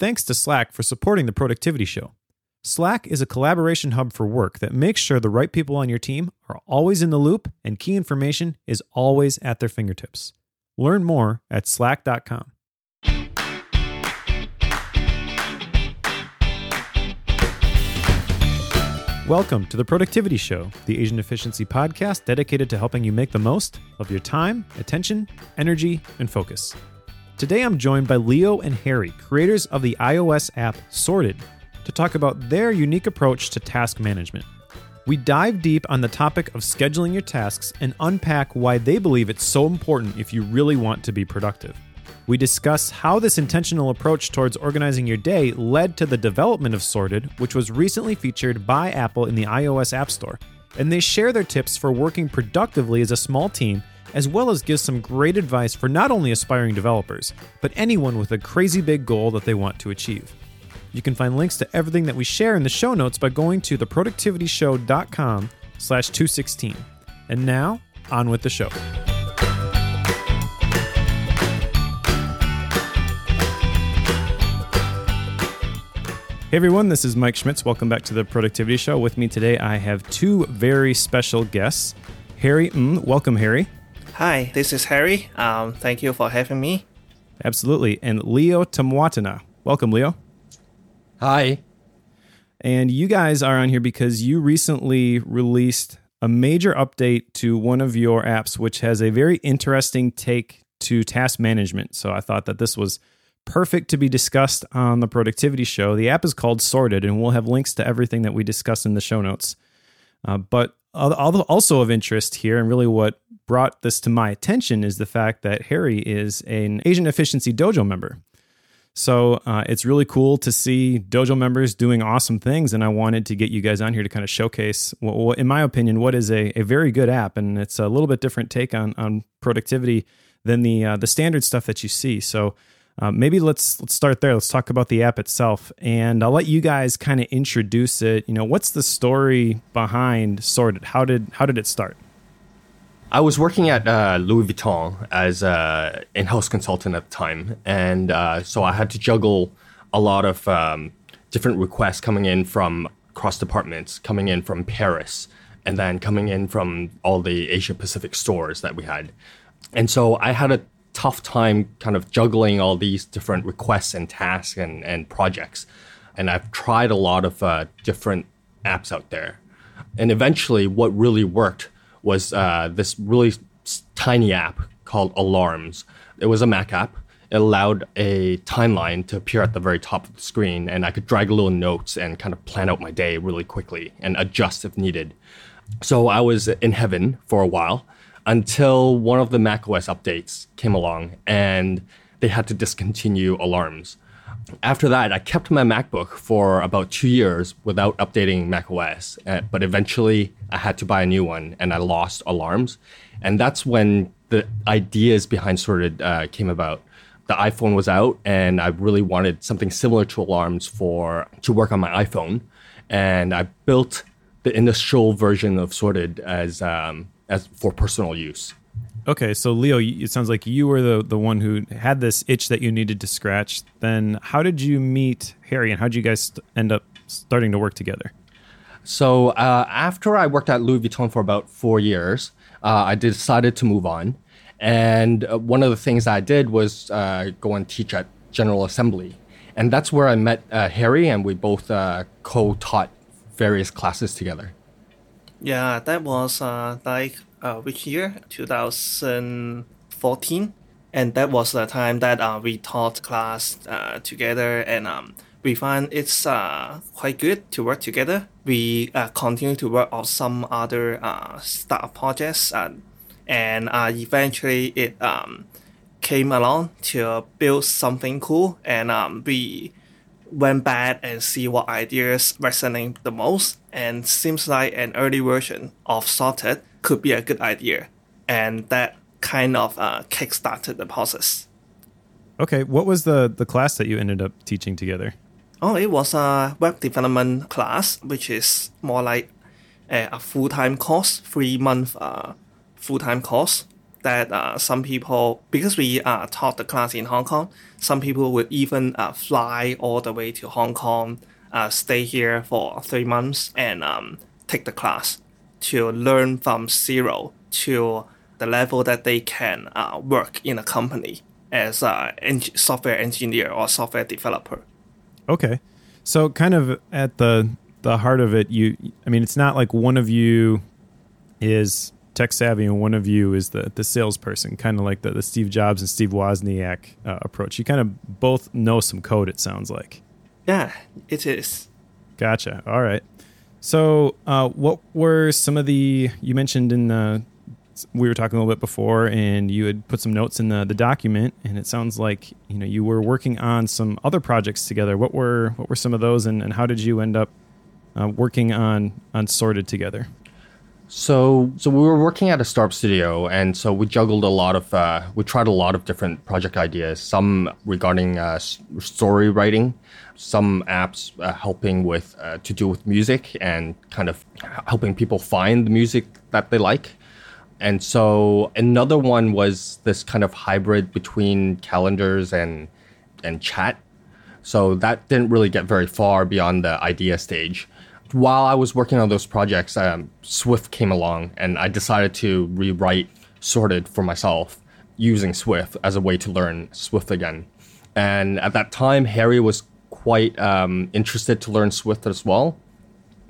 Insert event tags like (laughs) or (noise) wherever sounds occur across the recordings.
thanks to Slack for supporting the Productivity Show. Slack is a collaboration hub for work that makes sure the right people on your team are always in the loop and key information is always at their fingertips. Learn more at slack.com. Welcome to the Productivity Show, the Asian Efficiency podcast dedicated to helping you make the most of your time, attention, energy, and focus. Today I'm joined by Leo and Harry, creators of the iOS app Sorted to talk about their unique approach to task management. We dive deep on the topic of scheduling your tasks and unpack why they believe it's so important if you really want to be productive. We discuss how this intentional approach towards organizing your day led to the development of Sorted, which was recently featured by Apple in the iOS App Store. And they share their tips for working productively as a small team, as well as give some great advice for not only aspiring developers, but anyone with a crazy big goal that they want to achieve. You can find links to everything that we share in the show notes by going to theproductivityshow.com slash 216. And now, on with the show. Hey everyone, this is Mike Schmitz. Welcome back to the Productivity Show. With me today, I have two very special guests. Harry, mm, welcome, Harry. Hi, this is Harry. Um, thank you for having me. Absolutely. And Leo Tamwatana. Welcome, Leo. Hi. And you guys are on here because you recently released a major update to one of your apps, which has a very interesting take to task management. So I thought that this was perfect to be discussed on the productivity show. The app is called Sorted, and we'll have links to everything that we discuss in the show notes. Uh, but also of interest here, and really what brought this to my attention, is the fact that Harry is an Asian Efficiency Dojo member. So uh, it's really cool to see Dojo members doing awesome things, and I wanted to get you guys on here to kind of showcase, what, what, in my opinion, what is a, a very good app, and it's a little bit different take on on productivity than the uh, the standard stuff that you see. So uh, maybe let's let's start there. Let's talk about the app itself, and I'll let you guys kind of introduce it. You know, what's the story behind Sorted? How did how did it start? I was working at uh, Louis Vuitton as an in-house consultant at the time, and uh, so I had to juggle a lot of um, different requests coming in from cross departments, coming in from Paris, and then coming in from all the Asia Pacific stores that we had. And so I had a tough time kind of juggling all these different requests and tasks and, and projects. And I've tried a lot of uh, different apps out there. And eventually, what really worked was uh, this really tiny app called Alarms. It was a Mac app. It allowed a timeline to appear at the very top of the screen, and I could drag little notes and kind of plan out my day really quickly and adjust if needed. So I was in heaven for a while until one of the macOS updates came along and they had to discontinue alarms. After that, I kept my MacBook for about two years without updating macOS, uh, but eventually I had to buy a new one and I lost alarms. And that's when the ideas behind Sorted uh, came about. The iPhone was out, and I really wanted something similar to alarms for to work on my iPhone. And I built the initial version of Sorted as um, as for personal use. Okay, so Leo, it sounds like you were the the one who had this itch that you needed to scratch. Then, how did you meet Harry, and how did you guys end up starting to work together? So uh, after I worked at Louis Vuitton for about four years, uh, I decided to move on. And uh, one of the things I did was uh, go and teach at General Assembly. And that's where I met uh, Harry, and we both uh, co taught various classes together. Yeah, that was like which year? 2014. And that was the time that we taught class together. And um, we find it's uh, quite good to work together. We uh, continue to work on some other uh, startup projects, uh, and uh, eventually it um, came along to build something cool. And um, we went back and see what ideas resonate the most. And seems like an early version of Sorted could be a good idea, and that kind of uh, kickstarted the process. Okay, what was the the class that you ended up teaching together? Oh, it was a web development class, which is more like a, a full time course, three month uh, full time course. That uh, some people, because we uh, taught the class in Hong Kong, some people will even uh, fly all the way to Hong Kong, uh, stay here for three months, and um, take the class to learn from zero to the level that they can uh, work in a company as a en- software engineer or software developer. Okay. So kind of at the the heart of it, you I mean it's not like one of you is tech savvy and one of you is the the salesperson, kind of like the, the Steve Jobs and Steve Wozniak uh, approach. You kind of both know some code. It sounds like. Yeah, it is. Gotcha. All right. So, uh, what were some of the you mentioned in the we were talking a little bit before, and you had put some notes in the the document, and it sounds like you know you were working on some other projects together. What were what were some of those, and, and how did you end up uh, working on on Sorted together? So, so we were working at a startup studio, and so we juggled a lot of, uh, we tried a lot of different project ideas. Some regarding uh, story writing, some apps uh, helping with uh, to do with music and kind of helping people find the music that they like. And so another one was this kind of hybrid between calendars and and chat. So that didn't really get very far beyond the idea stage while I was working on those projects, um, Swift came along, and I decided to rewrite Sorted for myself using Swift as a way to learn Swift again. And at that time, Harry was quite um, interested to learn Swift as well.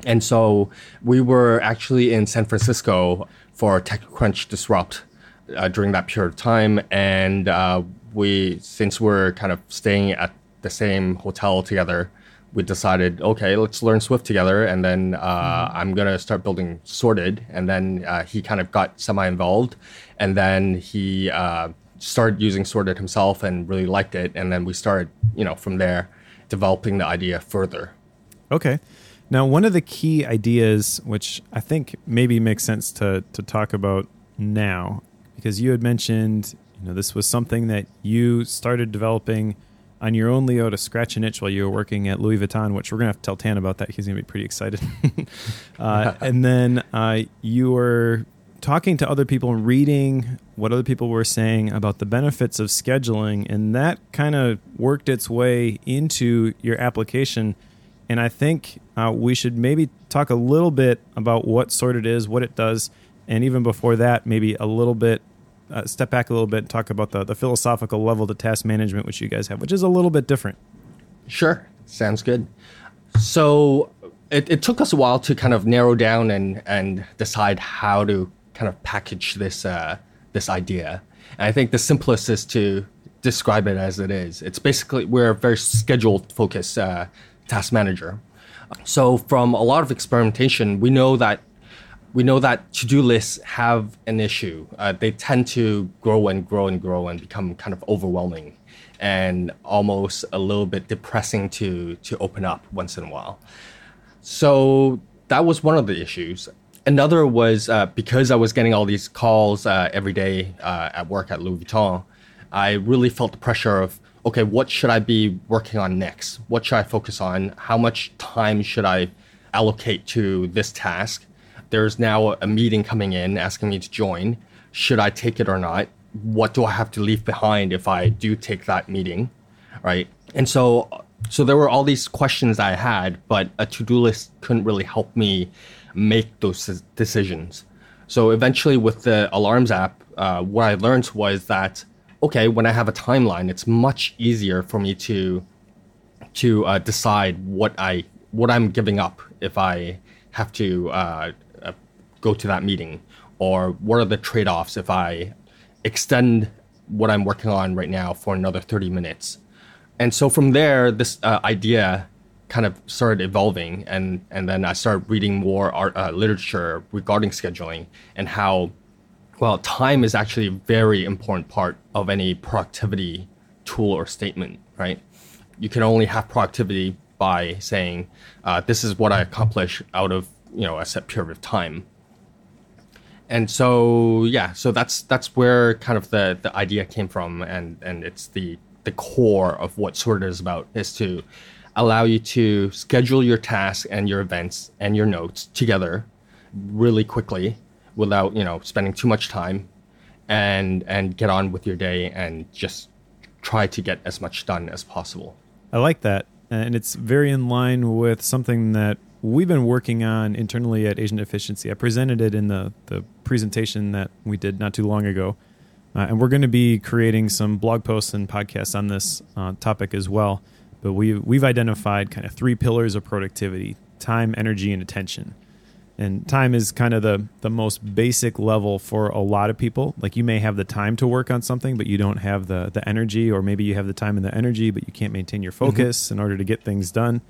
And so we were actually in San Francisco for TechCrunch Disrupt uh, during that period of time. And uh, we, since we're kind of staying at the same hotel together, we decided, okay, let's learn Swift together, and then uh, mm-hmm. I'm gonna start building Sorted. And then uh, he kind of got semi-involved, and then he uh, started using Sorted himself and really liked it. And then we started, you know, from there, developing the idea further. Okay. Now, one of the key ideas, which I think maybe makes sense to to talk about now, because you had mentioned, you know, this was something that you started developing on your own Leo to scratch an itch while you were working at Louis Vuitton, which we're gonna have to tell Thanh about that. He's gonna be pretty excited. (laughs) uh, (laughs) and then uh, you were talking to other people and reading what other people were saying about the benefits of scheduling, and that kind of worked its way into your application. And I think uh, we should maybe talk a little bit about what Sorted is, what it does, and even before that, maybe a little bit uh, step back a little bit and talk about the, the philosophical level to task management which you guys have, which is a little bit different. Sure, sounds good. So it, it took us a while to kind of narrow down and and decide how to kind of package this uh, this idea. And I think the simplest is to describe it as it is. It's basically we're a very scheduled focused uh, task manager. So from a lot of experimentation, we know that we know that to-do lists have an issue. Uh, they tend to grow and grow and grow and become kind of overwhelming and almost a little bit depressing to to open up once in a while. So that was one of the issues. Another was uh, because I was getting all these calls uh, every day uh, at work at Louis Vuitton. I really felt the pressure of okay, what should I be working on next? What should I focus on? How much time should I allocate to this task? There's now a meeting coming in asking me to join. Should I take it or not? What do I have to leave behind if I do take that meeting? Right. And so, so there were all these questions I had, but a to do list couldn't really help me make those decisions. So eventually, with the Alarms app, uh, what I learned was that okay, when I have a timeline, it's much easier for me to to uh, decide what I what I'm giving up if I have to uh, go to that meeting? Or what are the trade offs if I extend what I'm working on right now for another 30 minutes? And so from there, this uh, idea kind of started evolving, and, and then I started reading more art, uh, literature regarding scheduling and how, well, time is actually a very important part of any productivity tool or statement, right? You can only have productivity by saying, uh, this is what I accomplish out of you know a set period of time and so yeah so that's that's where kind of the the idea came from and and it's the the core of what Sorted is about is to allow you to schedule your tasks and your events and your notes together really quickly without you know spending too much time and and get on with your day and just try to get as much done as possible. I like that. And it's very in line with something that we've been working on internally at Asian Efficiency. I presented it in the, the presentation that we did not too long ago. Uh, and we're going to be creating some blog posts and podcasts on this uh, topic as well. But we, we've identified kind of three pillars of productivity time, energy, and attention. And time is kind of the, the most basic level for a lot of people. Like you may have the time to work on something, but you don't have the, the energy, or maybe you have the time and the energy, but you can't maintain your focus mm-hmm. in order to get things done.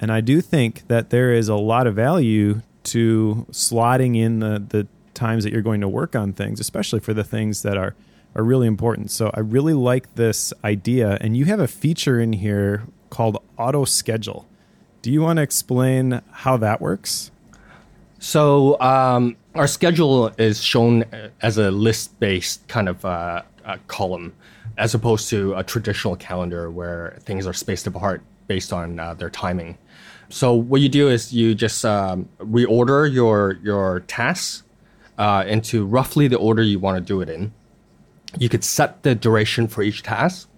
And I do think that there is a lot of value to slotting in the, the times that you're going to work on things, especially for the things that are, are really important. So I really like this idea. And you have a feature in here called auto schedule. Do you want to explain how that works? So um, our schedule is shown as a list-based kind of uh, column, as opposed to a traditional calendar where things are spaced apart based on uh, their timing. So what you do is you just um, reorder your your tasks uh, into roughly the order you want to do it in. You could set the duration for each task,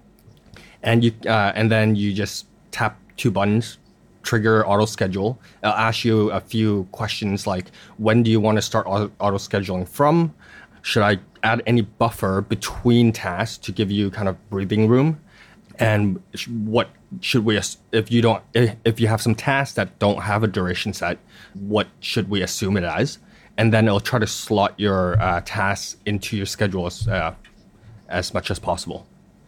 and you uh, and then you just tap two buttons, trigger auto schedule. It'll ask you a few questions like when do you want to start auto scheduling from? Should I add any buffer between tasks to give you kind of breathing room? And what should we if you don't if you have some tasks that don't have a duration set what should we assume it as? And then it'll try to slot your uh, tasks into your schedule as, uh, as much as possible.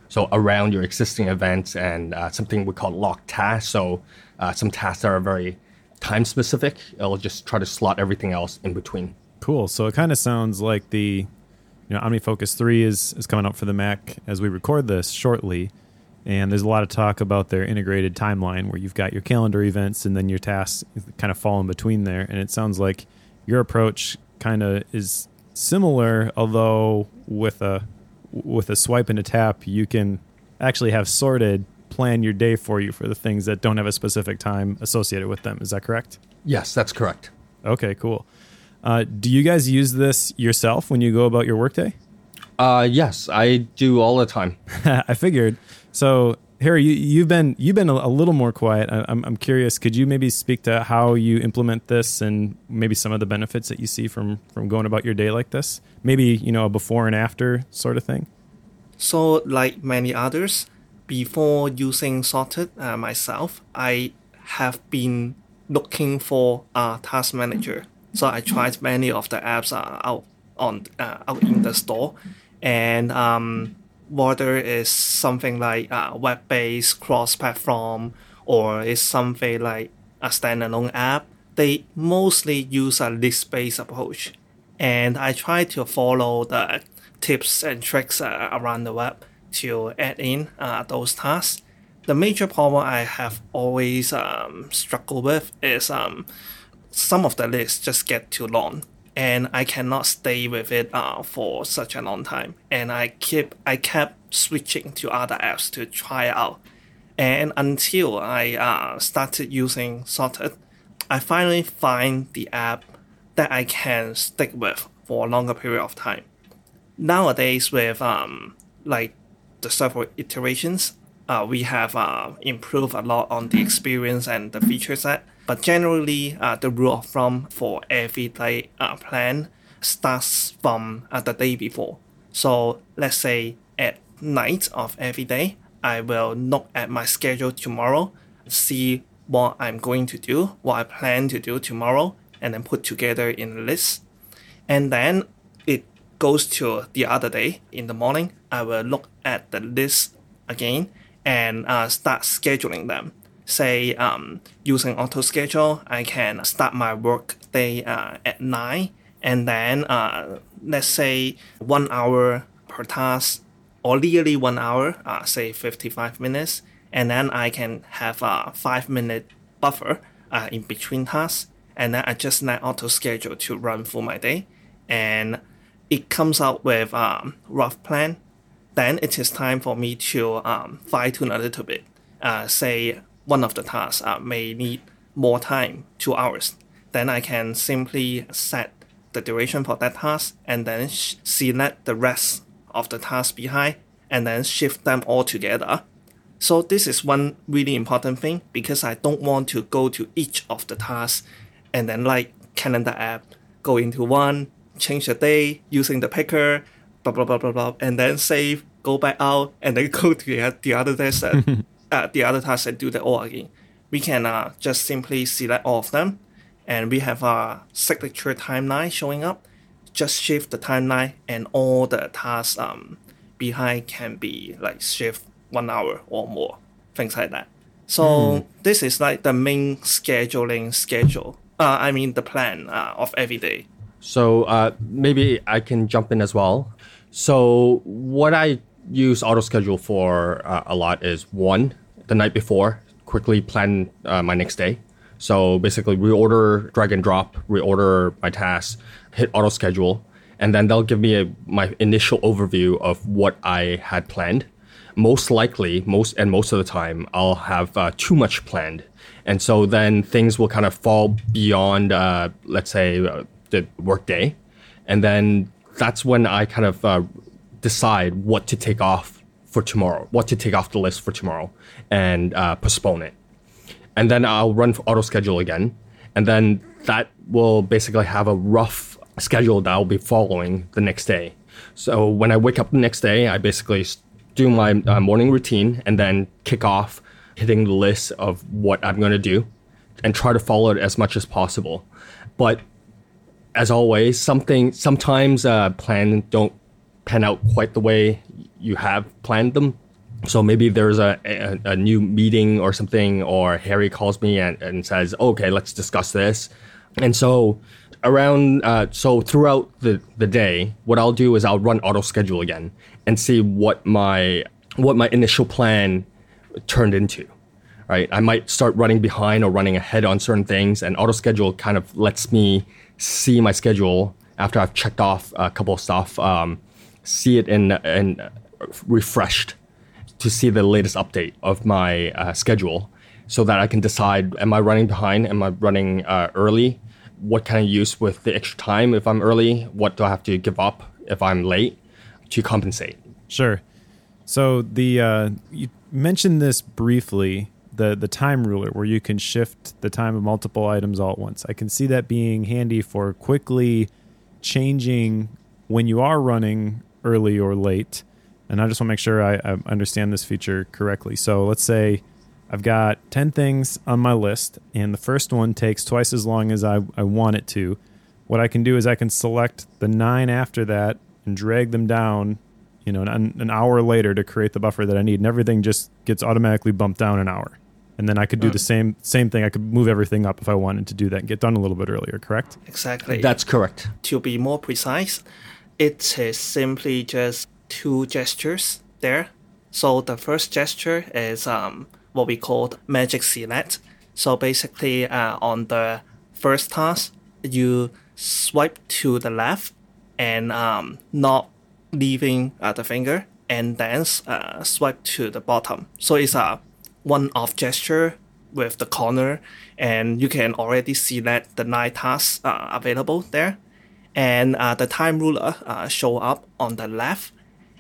So around your existing events and uh, something we call locked tasks. So uh, some tasks that are very time specific it'll just try to slot everything else in between. Cool. So it kind of sounds like the you know omnifocus 3 is is coming out for the mac as we record this shortly and there's a lot of talk about their integrated timeline where you've got your calendar events and then your tasks kind of fall in between there. And it sounds like your approach kind of is similar, although with a with a swipe and a tap, you can actually have sorted plan your day for you for the things that don't have a specific time associated with them. Is that correct? Yes, that's correct. Okay, cool. Uh, do you guys use this yourself when you go about your workday? Uh, yes, I do all the time. (laughs) I figured. So Harry, you, have been you've been a, little more quiet. I, am I'm curious. Could you maybe speak to how you implement this and maybe some of the benefits that you see from from going about your day like this? Maybe you know a before and after sort of thing. So, like many others, before using Sorted uh, myself, I have been looking for a task manager. So I tried many of the apps uh, out on uh, out in the store, and um, whether it's something like a web-based cross-platform or it's something like a standalone app, they mostly use a list-based approach. And I try to follow the tips and tricks uh, around the web to add in uh, those tasks. The major problem I have always um, struggled with is um, some of the lists just get too long and I cannot stay with it uh, for such a long time. And I keep I kept switching to other apps to try out, and until I uh, started using Sorted, I finally find the app that I can stick with for a longer period of time. Nowadays, with um like the several iterations, uh, we have uh, improved a lot on the experience and the feature set but generally, uh, the rule of thumb for every day uh, plan starts from uh, the day before. So let's say at night of every day, I will look at my schedule tomorrow, see what I'm going to do, what I plan to do tomorrow, and then put together in a list. And then it goes to the other day in the morning. I will look at the list again and uh, start scheduling them say um, using auto schedule, I can start my work day uh, at nine, and then uh, let's say one hour per task, or nearly one hour, uh, say fifty five minutes, and then I can have a five minute buffer uh, in between tasks, and then I just let auto schedule to run for my day, and it comes out with a um, rough plan. Then it is time for me to um, fine tune a little bit. Uh, say one of the tasks uh, may need more time, two hours, then I can simply set the duration for that task and then select the rest of the tasks behind and then shift them all together. So this is one really important thing because I don't want to go to each of the tasks and then like calendar app, go into one, change the day using the picker, blah blah blah blah blah, and then save, go back out, and then go to the, the other task, and, (laughs) uh, the other task and do that all again. We can uh, just simply select all of them, and we have a signature timeline showing up. Just shift the timeline, and all the tasks um, behind can be like shift one hour or more, things like that. So this is like the main scheduling schedule. Uh, I mean the plan uh, of every day. So uh, maybe I can jump in as well. So what I use auto schedule for uh, a lot is one the night before, quickly plan uh, my next day. So basically, reorder, drag and drop, reorder my tasks, hit auto schedule, and then they'll give me a, my initial overview of what I had planned. Most likely, most and most of the time, I'll have uh, too much planned, and so then things will kind of fall beyond, uh, let's say, uh, the workday, and then that's when I kind of uh, decide what to take off for tomorrow, what to take off the list for tomorrow, and uh, postpone it. And then I'll run auto schedule again, and then that will basically have a rough schedule that I'll be following the next day. So when I wake up the next day, I basically do my uh, morning routine and then kick off hitting the list of what I'm going to do and try to follow it as much as possible. But as always, something sometimes uh, plans don't pan out quite the way you have planned them. So maybe there's a, a, a new meeting or something, or Harry calls me and, and says, "Okay, let's discuss this." And so around, uh, so throughout the, the day, what I'll do is I'll run auto schedule again and see what my what my initial plan turned into right? I might start running behind or running ahead on certain things, and auto schedule kind of lets me see my schedule after I've checked off a couple of stuff, um, see it in uh, refreshed to see the latest update of my uh, schedule, so that I can decide: Am I running behind? Am I running uh, early? What can I use with the extra time if I'm early? What do I have to give up if I'm late to compensate? Sure. So the uh, you mentioned this briefly the the time ruler where you can shift the time of multiple items all at once. I can see that being handy for quickly changing when you are running early or late. And I just want to make sure I, I understand this feature correctly. So let's say I've got 10 things on my list, and the first one takes twice as long as I, I want it to. What I can do is I can select the nine after that and drag them down, you know, an, an hour later to create the buffer that I need, and everything just gets automatically bumped down an hour. And then I could do the same same thing. I could move everything up if I wanted to do that and get done a little bit earlier. Correct? Exactly. That's correct. to be more precise, it is simply just two gestures there. So the first gesture is um, what we call magic select. So basically, uh, on the first task, you swipe to the left and um, not leaving uh, the finger, and then uh, swipe to the bottom. So it's a one-off gesture with the corner, and you can already see that the nine tasks are available there and uh, the time ruler uh, show up on the left.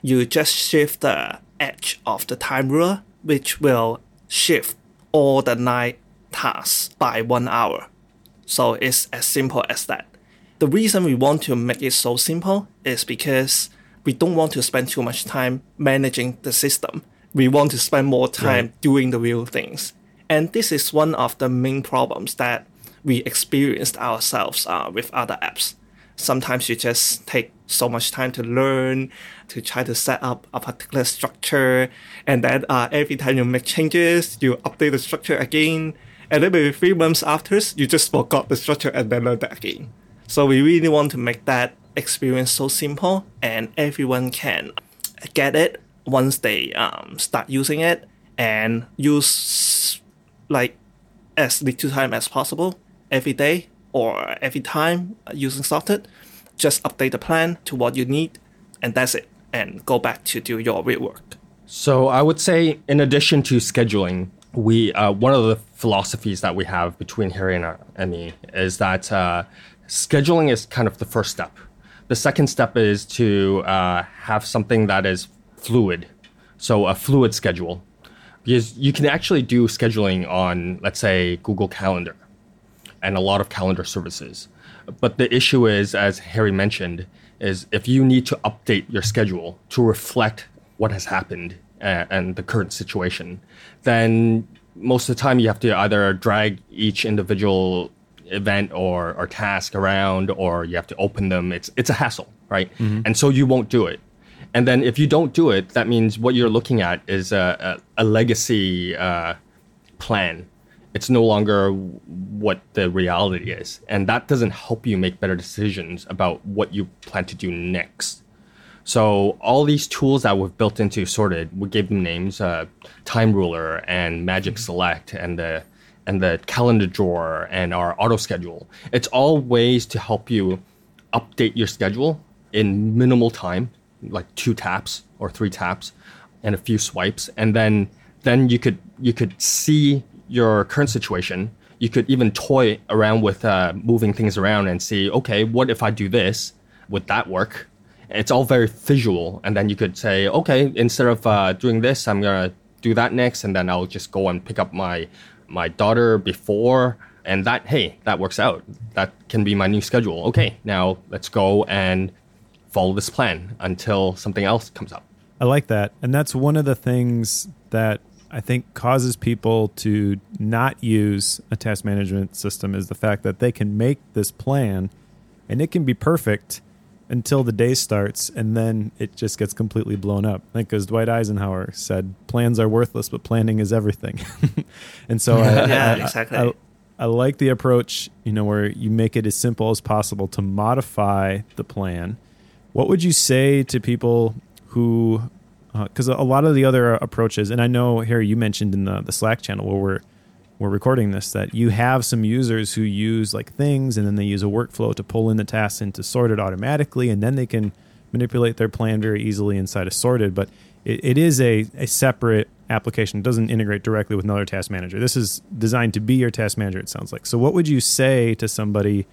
You just shift the edge of the time ruler, which will shift all the nine tasks by one hour. So it's as simple as that. The reason we want to make it so simple is because we don't want to spend too much time managing the system. We want to spend more time doing the real things. And this is one of the main problems that we experienced ourselves uh, with other apps. Sometimes you just take so much time to learn to try to set up a particular structure and then uh, every time you make changes you update the structure again and then maybe three months after you just forgot the structure and then learn that again. So we really want to make that experience so simple and everyone can get it once they um, start using it and use like as little time as possible every day or every time using Sorted. Just update the plan to what you need, and that's it. And go back to do your real work. So I would say, in addition to scheduling, we uh, one of the philosophies that we have between Harry and, uh, and me is that uh, scheduling is kind of the first step. The second step is to uh, have something that is fluid, so a fluid schedule, because you can actually do scheduling on, let's say, Google Calendar, and a lot of calendar services. But the issue is, as Harry mentioned, is if you need to update your schedule to reflect what has happened and, and the current situation, then most of the time you have to either drag each individual event or, or task around or you have to open them. It's it's a hassle, right? Mm-hmm. And so you won't do it. And then if you don't do it, that means what you're looking at is a, a, a legacy uh, plan. It's no longer what the reality is. And that doesn't help you make better decisions about what you plan to do next. So all these tools that we've built into Sorted, we gave them names: uh, Time Ruler and Magic Select, and the and the calendar drawer and our auto schedule. It's all ways to help you update your schedule in minimal time, like two taps or three taps, and a few swipes, and then then you could you could see your current situation. You could even toy around with uh, moving things around and see, okay, what if I do this? Would that work? it's all very visual and then you could say okay instead of uh, doing this i'm gonna do that next and then i'll just go and pick up my my daughter before and that hey that works out that can be my new schedule okay now let's go and follow this plan until something else comes up I like that. And that's one of the things that I think causes people to not use a task management system is the fact that they can make this plan and it can be perfect until the day starts and then it just gets completely blown up. I think as Dwight Eisenhower said, plans are worthless, but planning is everything. (laughs) and so I, Yeah, I- exactly. I, I like the approach, you know, where you make it as simple as possible to modify the plan. What would you say to people who, uh, because a lot of the other approaches, and I know Harry, you mentioned in the the Slack channel where we're we're recording this that you have some users who use like things, and then they use a workflow to pull in the tasks and to sort it automatically, and then they can manipulate their plan very easily inside of sorted. But it, it is a, a separate application. It doesn't integrate directly with another task manager. This is designed to be your task manager, it sounds like. So, what would you say to somebody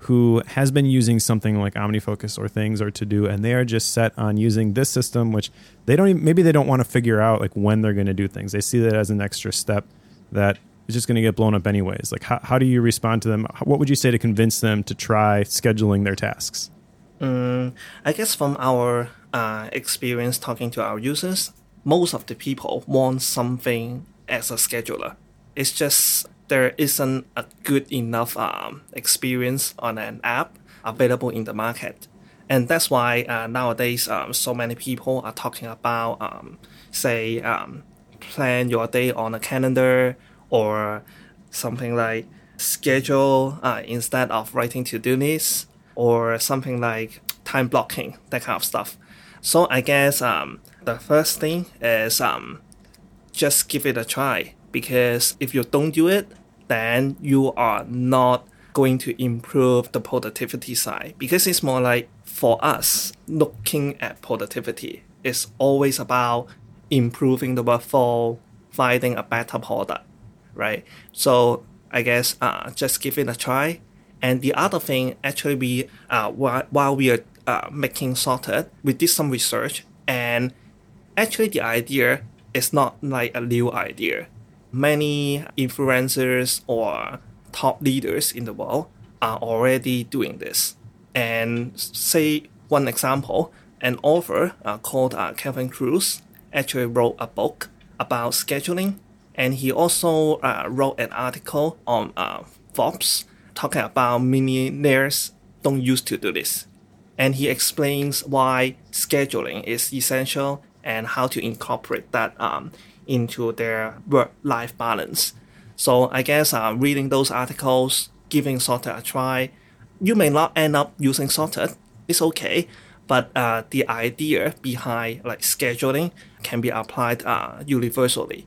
who has been using something like OmniFocus or things or to do, and they are just set on using this system, which they don't even, maybe they don't want to figure out like when they're going to do things. They see that as an extra step that is just going to get blown up anyways. Like, how, how do you respond to them? What would you say to convince them to try scheduling their tasks? I guess from our uh, experience talking to our users, most of the people want something as a scheduler. It's just there isn't a good enough um, experience on an app available in the market. And that's why uh, nowadays um, so many people are talking about, um, say, um, plan your day on a calendar or something like schedule uh, instead of writing to-do lists or something like time blocking, that kind of stuff. So I guess um, the first thing is um, just give it a try because if you don't do it, then you are not going to improve the productivity side. Because it's more like for us looking at productivity it's always about improving the workflow finding a better product right? So i guess uh, just give it a try. And the other thing actually we uh, while, we are uh, making sorted we did some research and actually the idea is not like a new idea. Many influencers or top leaders in the world are already doing this. And say one example, an author uh, called uh, Kevin Kruse actually wrote a book about scheduling, and he also uh, wrote an article on uh, Forbes talking about millionaires don't used to do this and he explains why scheduling is essential and how to incorporate that um, into their work-life balance. So I guess uh, reading those articles, giving Sorted a try, you may not end up using Sorted. It's okay, but uh, the idea behind like scheduling can be applied uh, universally.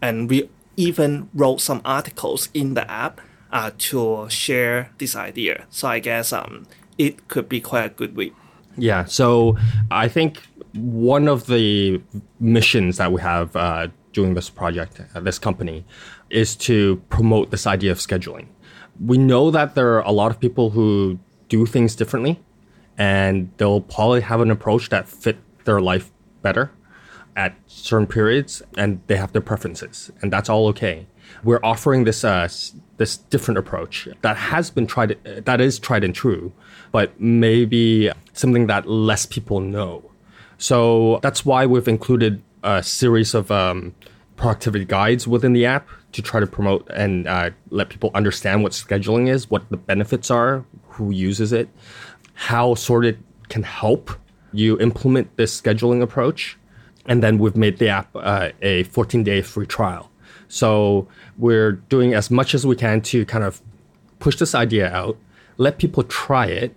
And we even wrote some articles in the app uh, to share this idea. So I guess um, it could be quite a good way. Yeah. So I think one of the missions that we have uh, doing this project at this company is to promote this idea of scheduling. We know that there are a lot of people who do things differently and they'll probably have an approach that fit their life better at certain periods and they have their preferences and that's all okay we're offering this uh, this different approach that has been tried that is tried and true but maybe something that less people know so that's why we've included a series of um, productivity guides within the app to try to promote and uh, let people understand what scheduling is what the benefits are who uses it how sorted can help you implement this scheduling approach. And then we've made the app uh, a 14 day free trial. So we're doing as much as we can to kind of push this idea out, let people try it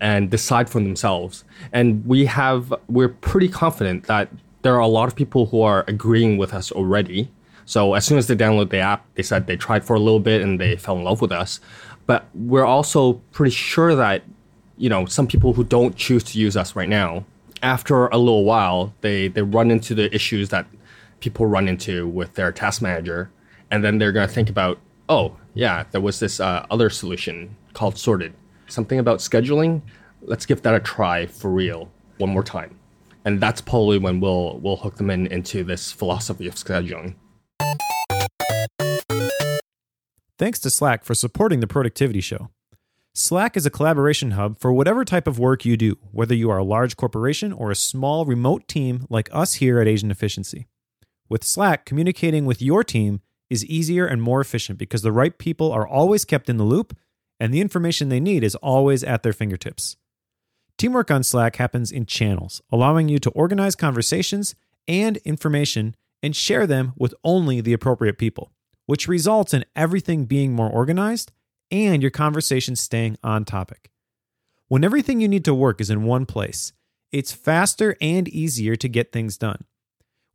and decide for themselves. And we have, we're pretty confident that there are a lot of people who are agreeing with us already. So as soon as they download the app, they said they tried for a little bit and they fell in love with us. But we're also pretty sure that you know, some people who don't choose to use us right now, after a little while, they they run into the issues that people run into with their task manager, and then they're going to think about, oh yeah, there was this uh, other solution called Sorted, something about scheduling. Let's give that a try for real one more time, and that's probably when we'll we'll hook them in into this philosophy of scheduling. Thanks to Slack for supporting the Productivity Show. Slack is a collaboration hub for whatever type of work you do, whether you are a large corporation or a small remote team like us here at Asian Efficiency. With Slack, communicating with your team is easier and more efficient because the right people are always kept in the loop and the information they need is always at their fingertips. Teamwork on Slack happens in channels, allowing you to organize conversations and information and share them with only the appropriate people, which results in everything being more organized and your conversation staying on topic. When everything you need to work is in one place, it's faster and easier to get things done.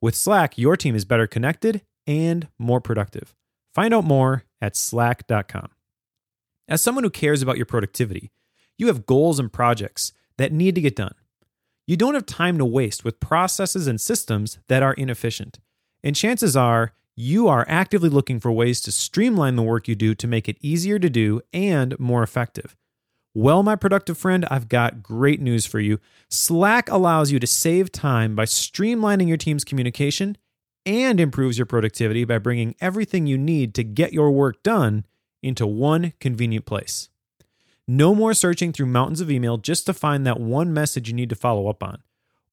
With Slack, your team is better connected and more productive. Find out more at slack.com. As someone who cares about your productivity, you have goals and projects that need to get done. You don't have time to waste with processes and systems that are inefficient. And chances are you are actively looking for ways to streamline the work you do to make it easier to do and more effective. Well, my productive friend, I've got great news for you. Slack allows you to save time by streamlining your team's communication and improves your productivity by bringing everything you need to get your work done into one convenient place. No more searching through mountains of email just to find that one message you need to follow up on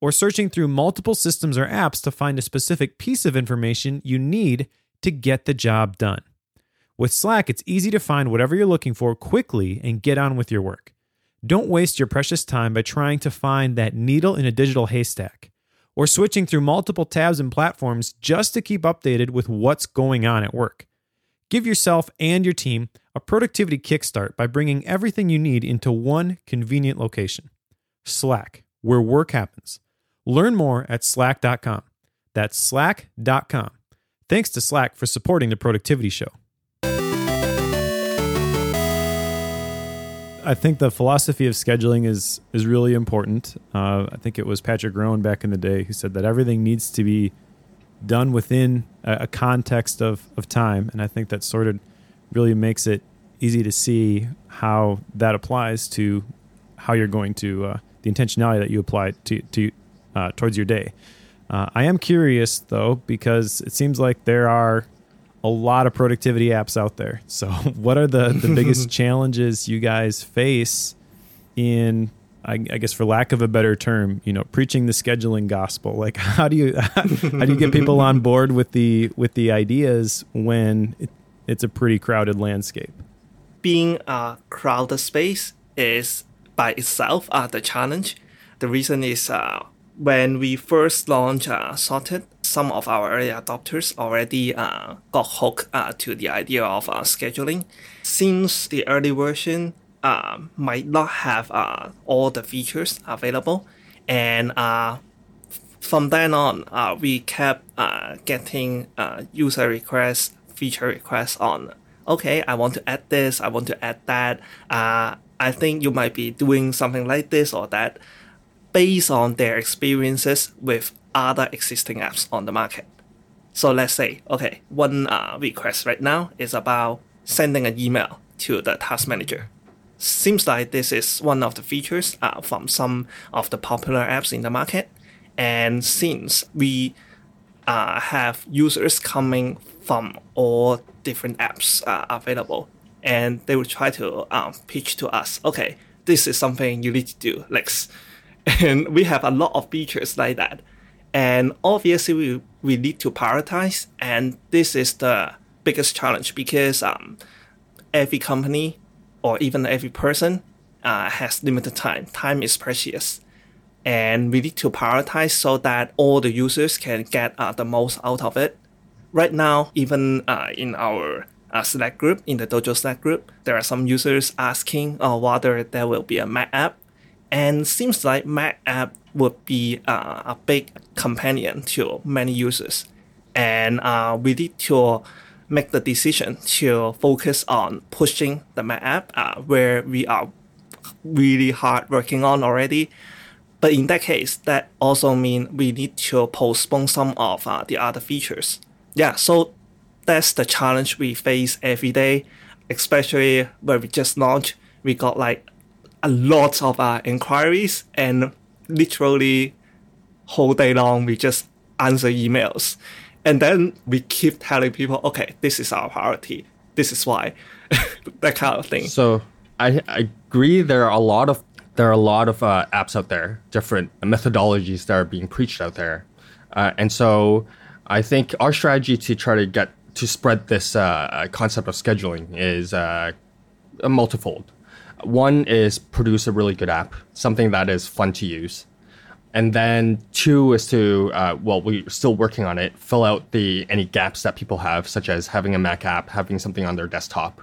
or searching through multiple systems or apps to find a specific piece of information you need to get the job done. With Slack, it's easy to find whatever you're looking for quickly and get on with your work. Don't waste your precious time by trying to find that needle in a digital haystack or switching through multiple tabs and platforms just to keep updated with what's going on at work. Give yourself and your team a productivity kickstart by bringing everything you need into one convenient location Slack, where work happens. Learn more at slack.com. That's slack.com. Thanks to Slack for supporting the Productivity Show. I think the philosophy of scheduling is is really important. Uh, I think it was Patrick Rowan back in the day who said that everything needs to be done within a, a context of, of time, and I think that sort of really makes it easy to see how that applies to how you're going to uh, the intentionality that you apply to to uh, towards your day. Uh, I am curious though because it seems like there are a lot of productivity apps out there. So, (laughs) what are the the biggest (laughs) challenges you guys face in I, I, guess for lack of a better term, you know, preaching the scheduling gospel. (laughs) Like, how do you how do you get people on board with the with the ideas when it, it's a pretty crowded landscape? Being a crowded space is by itself uh, the challenge. The reason is uh, when we first launched uh, Sorted, some of our early adopters already uh, got hooked uh, to the idea of uh, scheduling. Since the early version uh, might not have uh, all the features available, and uh, from then on, we kept getting user requests, feature requests on. Okay, I want to add this. I want to add that. I think you might be doing something like this or that based on their experiences with other existing apps on the market. So let's say, okay, one uh, request right now is about sending an email to the task manager. Seems like this is one of the features uh, from some of the popular apps in the market. And since we uh, have users coming from all different apps uh, available, and they will try to um, pitch to us, okay, this is something you need to do. Let's, and we have a lot of features like that. And obviously, we, we need to prioritize, and this is the biggest challenge because um, every company or even every person uh, has limited time. Time is precious and we need to prioritize so that all the users can get uh, the most out of it. Right now, even uh, in our uh, Slack group, in the Dojo Slack group, there are some users asking uh, whether there will be a Mac app, and seems like Mac app would be uh, a big companion to many users, and uh, we need to make the decision to focus on pushing the Mac app, uh, where we are really hard working on already but in that case, that also means we need to postpone some of uh, the other features. Yeah, so that's the challenge we face every day, especially when we just launched. We got like a lot of uh, inquiries and literally whole day long we just answer emails. And then we keep telling people, okay, this is our priority. This is why. (laughs) that kind of thing. So I, I agree there are a lot of there are a lot of uh, apps out there, different methodologies that are being preached out there. Uh, and so I think our strategy to try to get to spread this uh, concept of scheduling is uh, multifold. One is produce a really good app, something that is fun to use. And then two is to, uh, well, we're still working on it, fill out the any gaps that people have, such as having a Mac app, having something on their desktop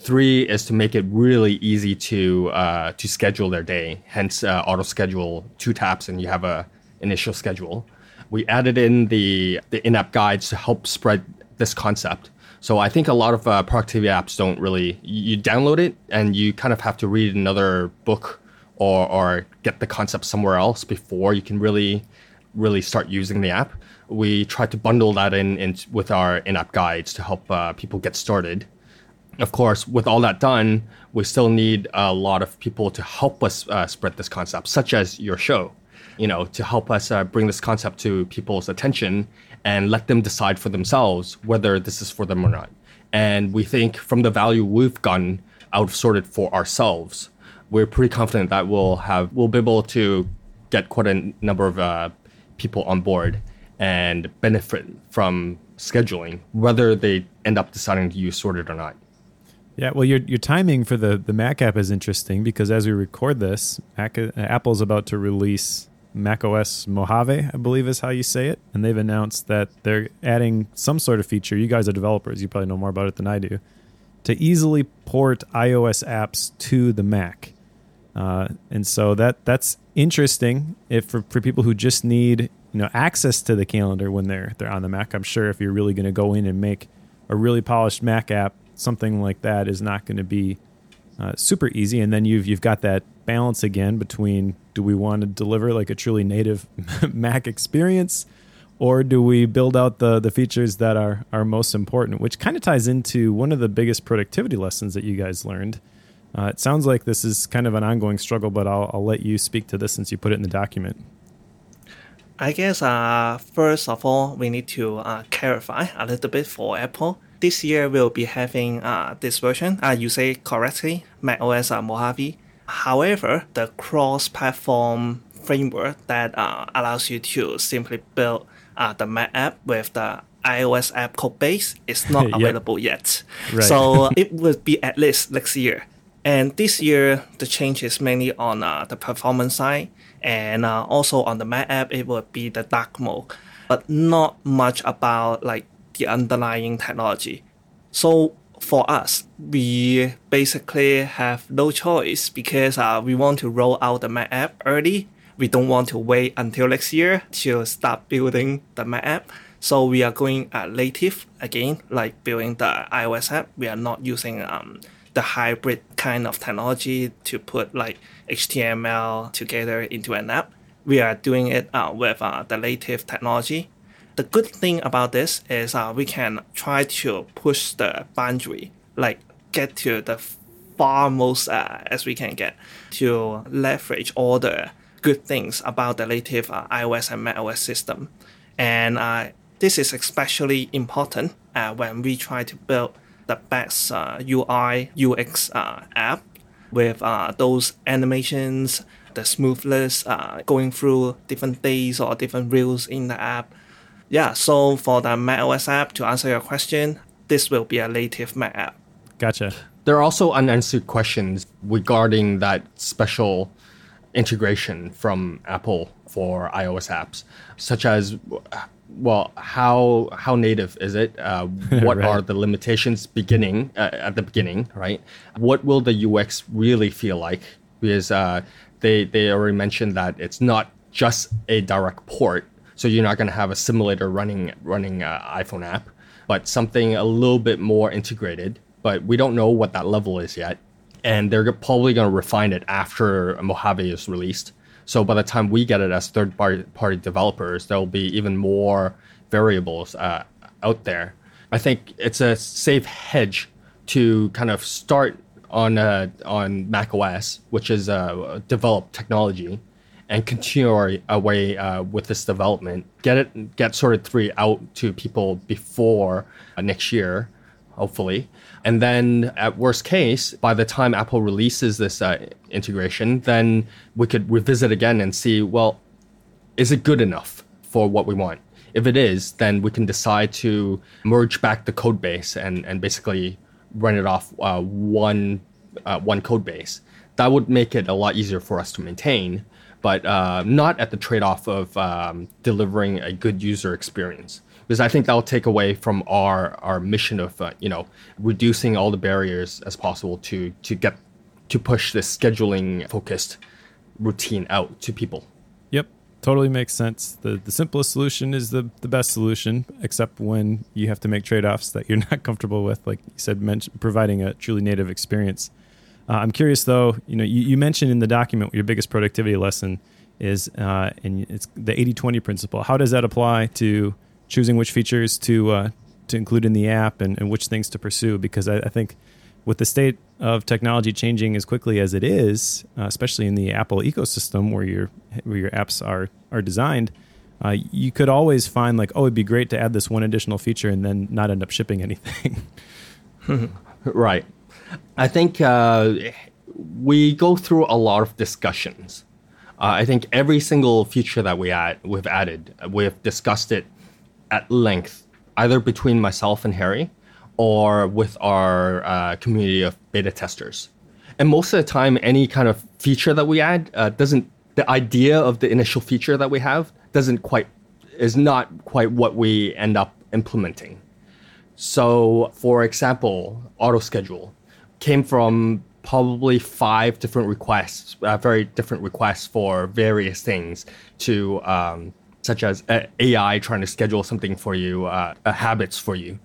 Three is to make it really easy to uh, to schedule their day. Hence, uh, auto schedule two taps and you have a initial schedule. We added in the the in-app guides to help spread this concept. So I think a lot of uh, productivity apps don't really. You download it and you kind of have to read another book or or get the concept somewhere else before you can really really start using the app. We try to bundle that in, in with our in-app guides to help uh, people get started of course, with all that done, we still need a lot of people to help us uh, spread this concept, such as your show, you know, to help us uh, bring this concept to people's attention and let them decide for themselves whether this is for them or not. And we think from the value we've gotten out of sorted for ourselves, we're pretty confident that we'll have we'll be able to get quite a number of uh, people on board and benefit from scheduling, whether they end up deciding to use sorted or not. Yeah, well, your your timing for the the Mac app is interesting because as we record this, Mac, uh, Apple's about to release Mac OS Mojave, I believe is how you say it, and they've announced that they're adding some sort of feature. You guys are developers; you probably know more about it than I do. To easily port iOS apps to the Mac, uh, and so that that's interesting. If for, for people who just need you know access to the calendar when they're they're on the Mac, I'm sure if you're really going to go in and make a really polished Mac app something like that is not going to be uh, super easy. And then you've you've got that balance again between do we want to deliver like a truly native (laughs) Mac experience, or do we build out the the features that are are most important? Which kind of ties into one of the biggest productivity lessons that you guys learned. Uh, it sounds like this is kind of an ongoing struggle, but I'll, I'll let you speak to this since you put it in the document. I guess uh, first of all, we need to uh, clarify a little bit for Apple this year we'll be having uh, this version, uh, you say correctly, Mac OS uh, Mojave. However, the cross-platform framework that uh, allows you to simply build uh, the Mac app with the iOS app code base is not (laughs) yep. available yet. Right. So it will be at least next year. And this year, the change is mainly on uh, the performance side, and uh, also on the Mac app, it will be the dark mode, but not much about like the underlying technology. So for us, we basically have no choice because uh, we want to roll out the Mac app early. We don't want to wait until next year to start building the Mac app. So we are going uh, native again, like building the iOS app. We are not using um, the hybrid kind of technology to put like HTML together into an app. We are doing it uh, with uh, the native technology the good thing about this is uh, we can try to push the boundary, like get to the far most uh, as we can get to leverage all the good things about the native uh, iOS and macOS system. And uh, this is especially important uh, when we try to build the best UI uh, UX uh, app with those animations, the smoothness going through different days or different reels in the app. Yeah, so for the macOS app, to answer your question, this will be a native Mac app. Gotcha. There are also unanswered questions regarding that special integration from Apple for iOS apps, such as well, how how native is it? Uh, (laughs) what right. are the limitations beginning uh, at the beginning, right? What will the UX really feel like? Because uh, they they already mentioned that it's not just a direct port, so you're not going to have a simulator running running uh, iPhone app, but something a little bit more integrated. But we don't know what that level is yet and they're probably going to refine it after Mojave is released. So by the time we get it as third party developers, there will be even more variables uh, out there. I think it's a safe hedge to kind of start on uh, on Mac OS, which is a developed technology, and continue our way uh, with this development. Get it, get Sorted three out to people before uh, next year, hopefully, and then, at worst case, by the time Apple releases this uh, integration, then we could revisit again and see well, is it good enough for what we want? If it is, then we can decide to merge back the code base and, and basically run it off uh, one, uh, one code base. That would make it a lot easier for us to maintain, but uh, not at the trade off of um, delivering a good user experience because I think that'll take away from our our mission of uh, you know reducing all the barriers as possible to to get to push this scheduling focused routine out to people. Yep, totally makes sense. the The simplest solution is the the best solution, except when you have to make trade offs that you're (laughs) not comfortable with, like you said, providing a truly native experience. Uh, I'm curious though. You know, you, you mentioned in the document your biggest productivity lesson is, uh, and it's the 80-20 principle. How does that apply to choosing which features to uh, to include in the app and, and which things to pursue. Because I, I, think with the state of technology changing as quickly as it is, uh, especially in the Apple ecosystem where your where your apps are are designed, uh, you could always find like, oh, it'd be great to add this one additional feature and then not end up shipping anything. (laughs) right. I think uh, we go through a lot of discussions. Uh, I think every single feature that we add, we've added, we've discussed it at length, either between myself and Harry or with our uh, community of beta testers. And most of the time, any kind of feature that we add uh, doesn't, the idea of the initial feature that we have doesn't quite, is not quite what we end up implementing. So, for example, auto schedule came from probably five different requests, uh, very different requests for various things to um, such as AI trying to schedule something for you, uh, habits for you,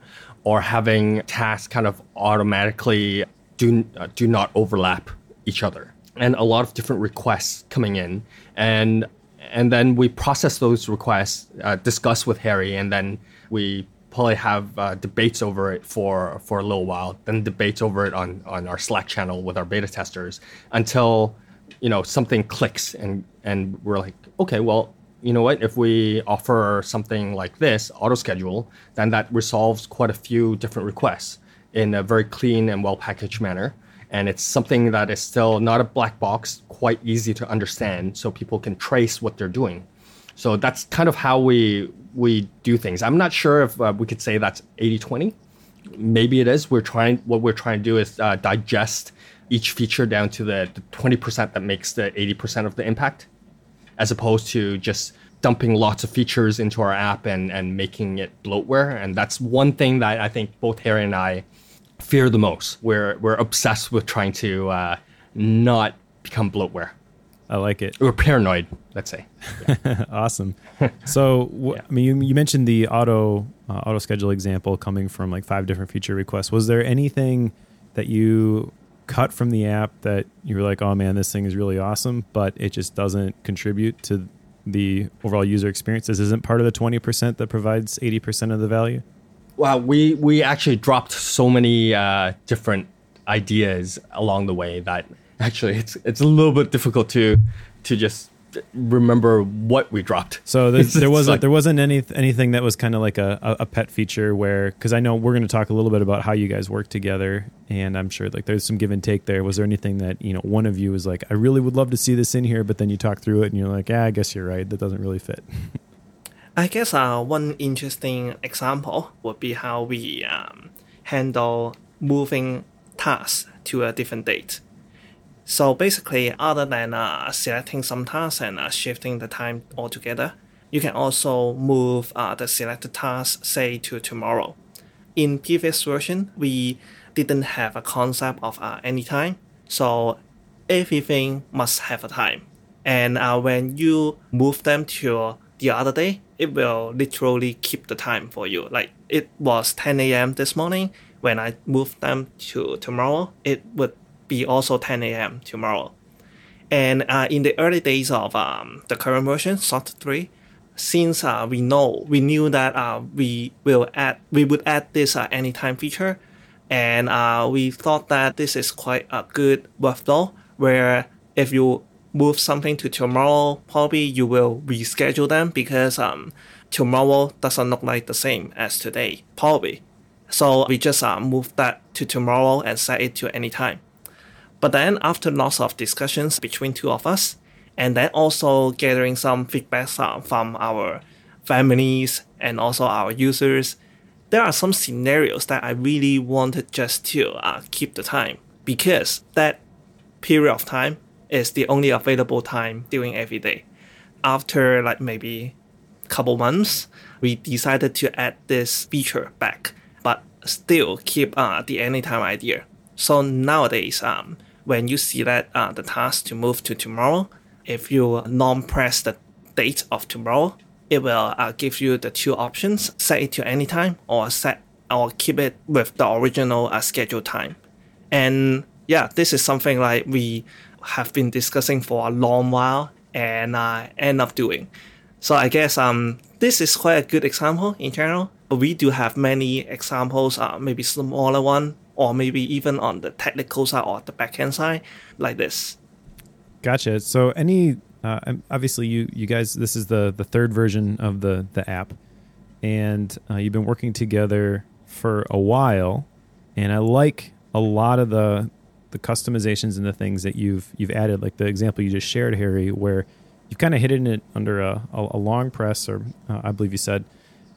or having tasks kind of automatically do, uh, do not overlap each other. And a lot of different requests coming in. And, and then we process those requests, uh, discuss with Harry, and then we probably have uh, debates over it for, for a little while, then debates over it on, on our Slack channel with our beta testers until you know something clicks and and we're like okay well you know what, if we offer something like this, auto schedule, then that resolves quite a few different requests in a very clean and well packaged manner. And it's something that is still not a black box, quite easy to understand, so people can trace what they're doing. So that's kind of how we we do things. I'm not sure if uh, we could say that's 80-20. Maybe it is. We're trying what we're trying to do is uh, digest each feature down to the, the 20% that makes the 80% of the impact as opposed to just dumping lots of features into our app and, and making it bloatware. And that's one thing that I think both Harry and I fear the most. We're, we're obsessed with trying to uh, not become bloatware. I like it. We're paranoid, let's say. Yeah. (laughs) awesome. So, yeah. I mean, you, you, mentioned the auto uh, auto schedule example coming from like five different feature requests. Was there anything that you cut from the app that you were like, oh man, this thing is really awesome, but it just doesn't contribute to the overall user experience? This isn't part of the 20% that provides 80% of the value? Well, we, we actually dropped so many uh, different ideas along the way that actually it's it's a little bit difficult to to just remember what we dropped. So (laughs) there, there wasn't like, there wasn't any anything that was kind of like a, a pet feature where because I know we're going to talk a little bit about how you guys work together, and I'm sure like there's some give and take there. Was there anything that you know one of you was like, I really would love to see this in here, but then you talk through it and you're like, yeah, I guess you're right, that doesn't really fit. (laughs) I guess uh, one interesting example would be how we um, handle moving tasks to a different date. So basically, other than uh, selecting some tasks and uh, shifting the time altogether, you can also move uh, the selected task, say, to tomorrow. In previous version, we didn't have a concept of uh, any time, so everything must have a time. And uh, when you move them to the other day, it will literally keep the time for you. Like it was 10 a.m. this morning. When I moved them to tomorrow, it would be also 10 a.m. tomorrow. And uh, in the early days of um, the current version, Sorted 3, since uh, we know we knew that uh, we will add we would add this uh, anytime feature, and uh, we thought that this is quite a good workflow where if you move something to tomorrow, probably you will reschedule them because um, tomorrow doesn't look like the same as today, probably. So we just uh, move that to tomorrow and set it to any time. But then after lots of discussions between two of us, and then also gathering some feedback from our families and also our users, there are some scenarios that I really wanted just to uh, keep the time because that period of time is the only available time during every day. After like maybe a couple months, we decided to add this feature back, but still keep uh, the anytime idea. So nowadays, um, when you select uh, the task to move to tomorrow, if you long-press the date of tomorrow, it will uh, give you the two options: set it to any time or set or keep it with the original uh, scheduled time. And yeah, this is something like we have been discussing for a long while and uh, end up doing. So I guess um this is quite a good example in general. But we do have many examples, uh, maybe smaller one or maybe even on the technical side or the backend side, like this. Gotcha. So any uh, obviously you you guys this is the the third version of the the app, and uh, you've been working together for a while, and I like a lot of the the customizations and the things that you've you've added, like the example you just shared, Harry, where you've kind of hidden it under a, a, a long press, or uh, I believe you said,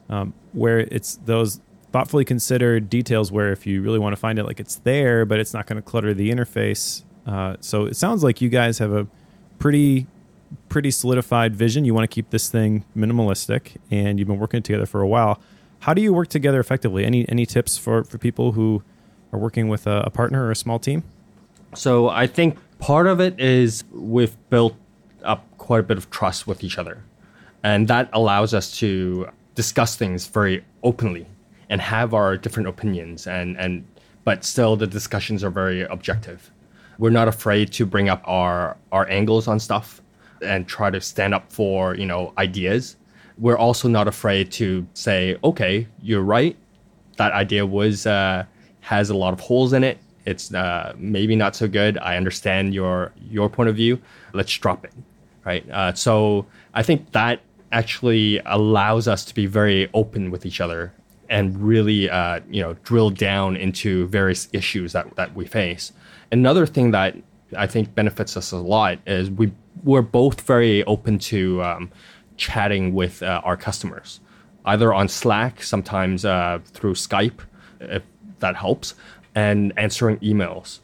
um, where it's those thoughtfully considered details where if you really want to find it, like it's there, but it's not going to clutter the interface. Uh, so it sounds like you guys have a pretty pretty solidified vision. You want to keep this thing minimalistic, and you've been working together for a while. How do you work together effectively? Any any tips for for people who are working with a, a partner or a small team? So I think part of it is we've built up quite a bit of trust with each other, and that allows us to discuss things very openly and have our different opinions and and but still the discussions are very objective. We're not afraid to bring up our our angles on stuff and try to stand up for, you know, ideas. We're also not afraid to say, okay, you're right. That idea was uh, has a lot of holes in it. It's uh, maybe not so good. I understand your your point of view. Let's drop it, right? Uh, so I think that actually allows us to be very open with each other and really uh, you know drill down into various issues that, that we face. Another thing that I think benefits us a lot is we we're both very open to um, chatting with uh, our customers, either on Slack, sometimes uh, through Skype, if that helps, and answering emails.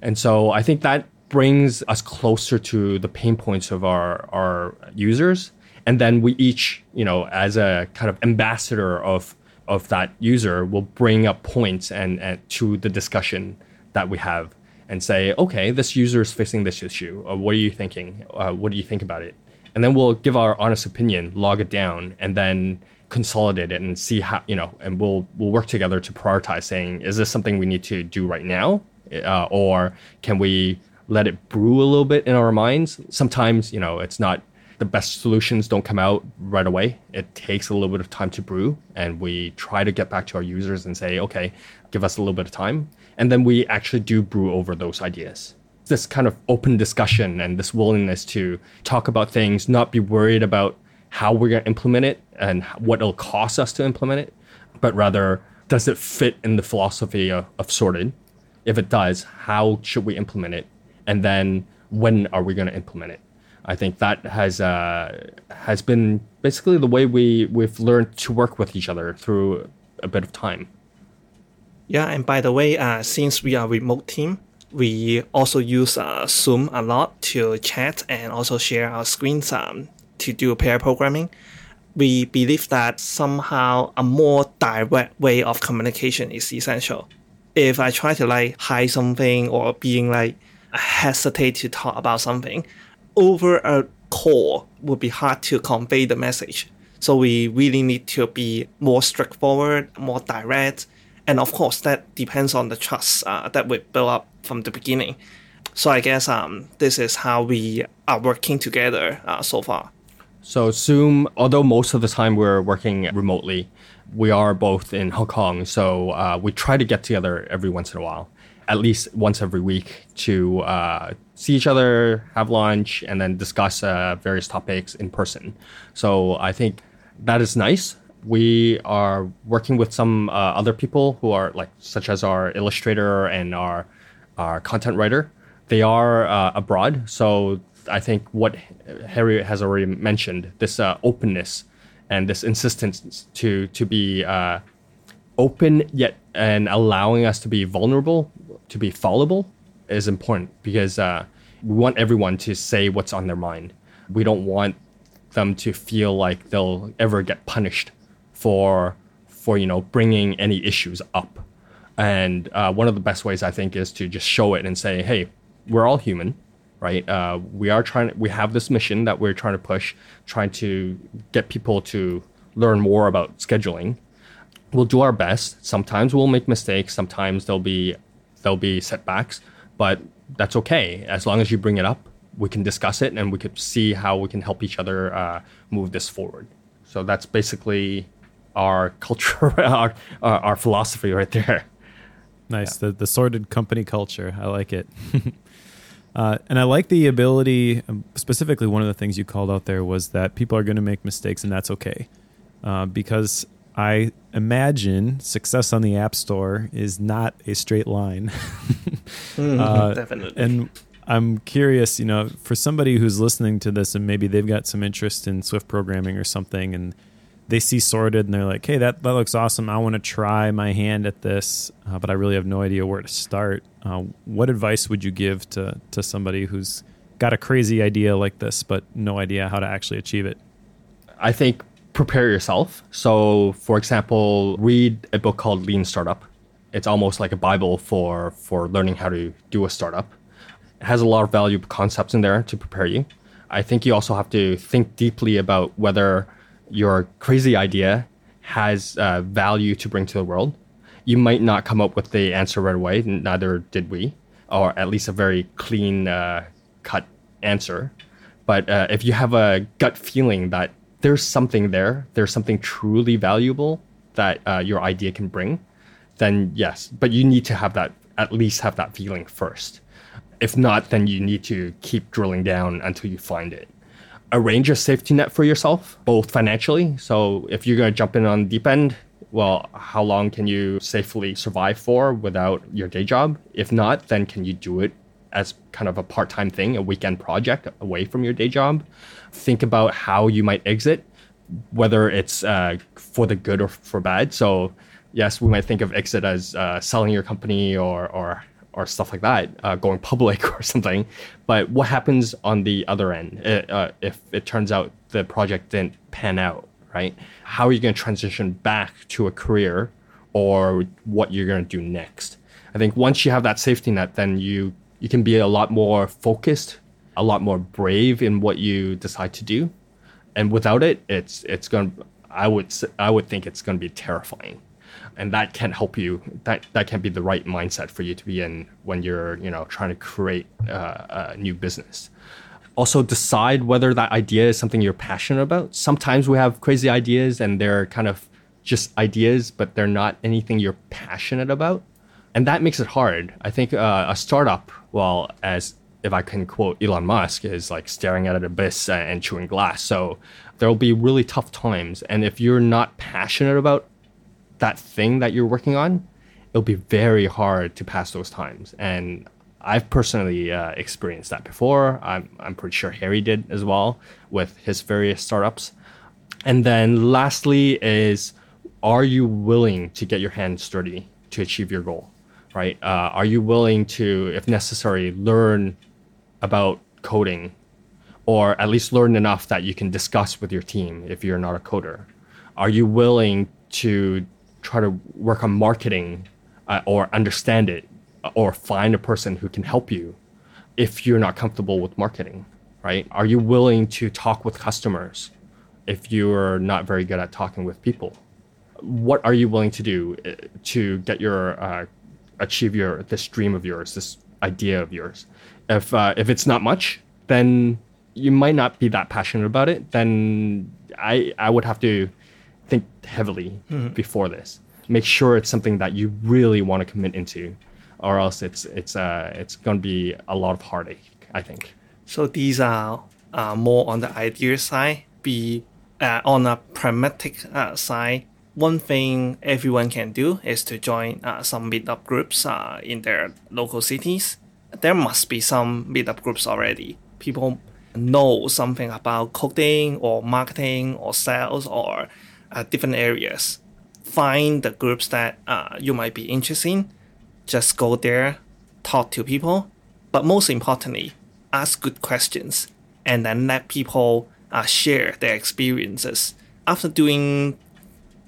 And so I think that brings us closer to the pain points of our our users and then we each you know as a kind of ambassador of of that user will bring up points and, and to the discussion that we have and say, okay, this user is facing this issue. Uh, what are you thinking? Uh, what do you think about it? And then we'll give our honest opinion, log it down, and then consolidate it and see how you know. And we'll we'll work together to prioritize. Saying, is this something we need to do right now, uh, or can we let it brew a little bit in our minds? Sometimes you know it's not the best solutions don't come out right away. It takes a little bit of time to brew, and we try to get back to our users and say, okay, give us a little bit of time. And then we actually do brew over those ideas. This kind of open discussion and this willingness to talk about things, not be worried about how we're going to implement it and what it'll cost us to implement it, but rather, does it fit in the philosophy of, of sorted? If it does, how should we implement it? And then when are we going to implement it? I think that has uh, has been basically the way we we've learned to work with each other through a bit of time. Yeah, and by the way, uh, since we are a remote team, we also use uh, Zoom a lot to chat and also share our screens um, to do pair programming. We believe that somehow a more direct way of communication is essential. If I try to like hide something or being like hesitate to talk about something, over a call would be hard to convey the message. So we really need to be more straightforward, more direct, and of course that depends on the trust uh, that we build up from the beginning. So I guess um, this is how we are working together uh, so far. So Zoom, although most of the time we're working remotely, we are both in Hong Kong. So uh, we try to get together every once in a while, at least once every week to uh, see each other, have lunch, and then discuss uh, various topics in person. So I think that is nice. We are working with some uh, other people who are like, such as our illustrator and our our content writer. They are uh, abroad, so I think what Harry has already mentioned, this uh, openness and this insistence to to be uh, open yet and allowing us to be vulnerable, to be fallible, is important because uh, we want everyone to say what's on their mind. We don't want them to feel like they'll ever get punished for for you know bringing any issues up. And uh, one of the best ways I think is to just show it and say, hey, we're all human, right? Uh, we are trying. We have this mission that we're trying to push, trying to get people to learn more about scheduling. We'll do our best. Sometimes we'll make mistakes. Sometimes there'll be there'll be setbacks but that's okay as long as you bring it up. We can discuss it and we could see how we can help each other uh, move this forward. So that's basically our (laughs) culture, our, our, our philosophy right there. Nice. Yeah. The the sorted company culture. I like it. (laughs) uh, and I like the ability. Um, specifically, one of the things you called out there was that people are going to make mistakes, and that's okay. Uh, because I imagine success on the App Store is not a straight line. (laughs) mm, uh, definitely. And I'm curious, you know, for somebody who's listening to this and maybe they've got some interest in Swift programming or something and they see sorted and they're like, hey, that, that looks awesome. I want to try my hand at this, uh, but I really have no idea where to start. Uh, what advice would you give to, to somebody who's got a crazy idea like this, but no idea how to actually achieve it? I think prepare yourself. So, for example, read a book called Lean Startup. It's almost like a Bible for for learning how to do a startup. It has a lot of valuable concepts in there to prepare you. I think you also have to think deeply about whether your crazy idea has uh, value to bring to the world. You might not come up with the answer right away, neither did we, or at least a very clean uh, cut answer. But uh, if you have a gut feeling that there's something there, there's something truly valuable that uh, your idea can bring, then yes. But you need to have that, at least have that feeling first. If not, then you need to keep drilling down until you find it. Arrange a safety net for yourself, both financially. So if you're going to jump in on deep end, well, how long can you safely survive for without your day job? If not, then can you do it as kind of a part-time thing, a weekend project away from your day job. Think about how you might exit, whether it's uh, for the good or for bad. So yes, we might think of exit as uh, selling your company or or or stuff like that, uh, going public (laughs) or something. But what happens on the other end uh, uh, if it turns out the project didn't pan out, right? How are you going to transition back to a career or what you're going to do next? I think once you have that safety net, then you you can be a lot more focused, a lot more brave in what you decide to do. And without it, it's it's going to I would I would think it's going to be terrifying. And that can help you. That that can be the right mindset for you to be in when you're you know trying to create uh, a new business. also decide whether that idea is something you're passionate about. Sometimes we have crazy ideas and they're kind of just ideas, but they're not anything you're passionate about. And that makes it hard. I think uh, a startup, well, as if I can quote Elon Musk, is like staring at an abyss and chewing glass. So there will be really tough times. And if you're not passionate about that thing that you're working on, it'll be very hard to pass those times. And I've personally uh, experienced that before. I'm, I'm pretty sure Harry did as well with his various startups. And then lastly is, are you willing to get your hands dirty to achieve your goal? Right? Uh, are you willing to, if necessary, learn about coding, or at least learn enough that you can discuss with your team if you're not a coder? Are you willing to try to work on marketing uh, or understand it or find a person who can help you if you're not comfortable with marketing, right? Are you willing to talk with customers if you're not very good at talking with people? What are you willing to do uh, to get your uh, achieve your this dream of yours, this idea of yours? If uh, if it's not much, then you might not be that passionate about it. Then I I would have to think heavily mm-hmm. before this. Make sure it's something that you really want to commit into or else it's it's uh it's going to be a lot of heartache. I think. So these are uh, more on the idea side. Be uh, on a pragmatic uh, side. One thing everyone can do is to join uh, some meetup groups uh, in their local cities. There must be some meetup groups already. People know something about coding or marketing or sales or uh, different areas. Find the groups that uh, you might be interested in just go there, talk to people, but most importantly, ask good questions and then let people uh, share their experiences. After doing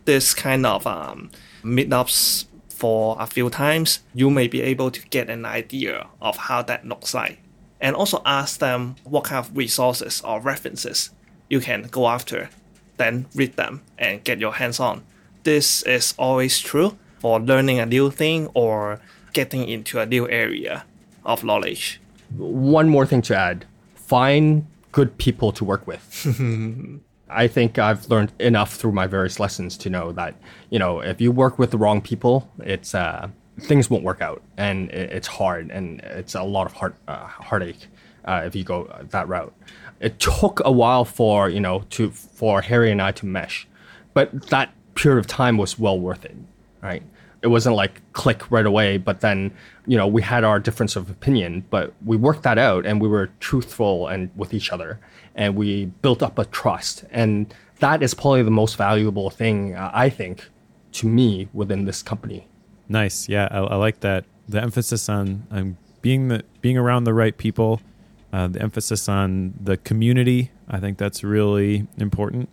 this kind of um, meetups for a few times, you may be able to get an idea of how that looks like. And also ask them what kind of resources or references you can go after, then read them and get your hands on. This is always true for learning a new thing or getting into a new area of knowledge. One more thing to add find good people to work with. (laughs) I think I've learned enough through my various lessons to know that, you know, if you work with the wrong people, it's uh, things won't work out and it's hard and it's a lot of heart uh, heartache uh, if you go that route. It took a while for, you know, to for Harry and I to mesh, but that period of time was well worth it right? It wasn't like click right away, but then, you know, we had our difference of opinion, but we worked that out and we were truthful and with each other and we built up a trust. And that is probably the most valuable thing, uh, I think, to me within this company. Nice. Yeah, I, I like that. The emphasis on, on being the being around the right people, uh, the emphasis on the community. I think that's really important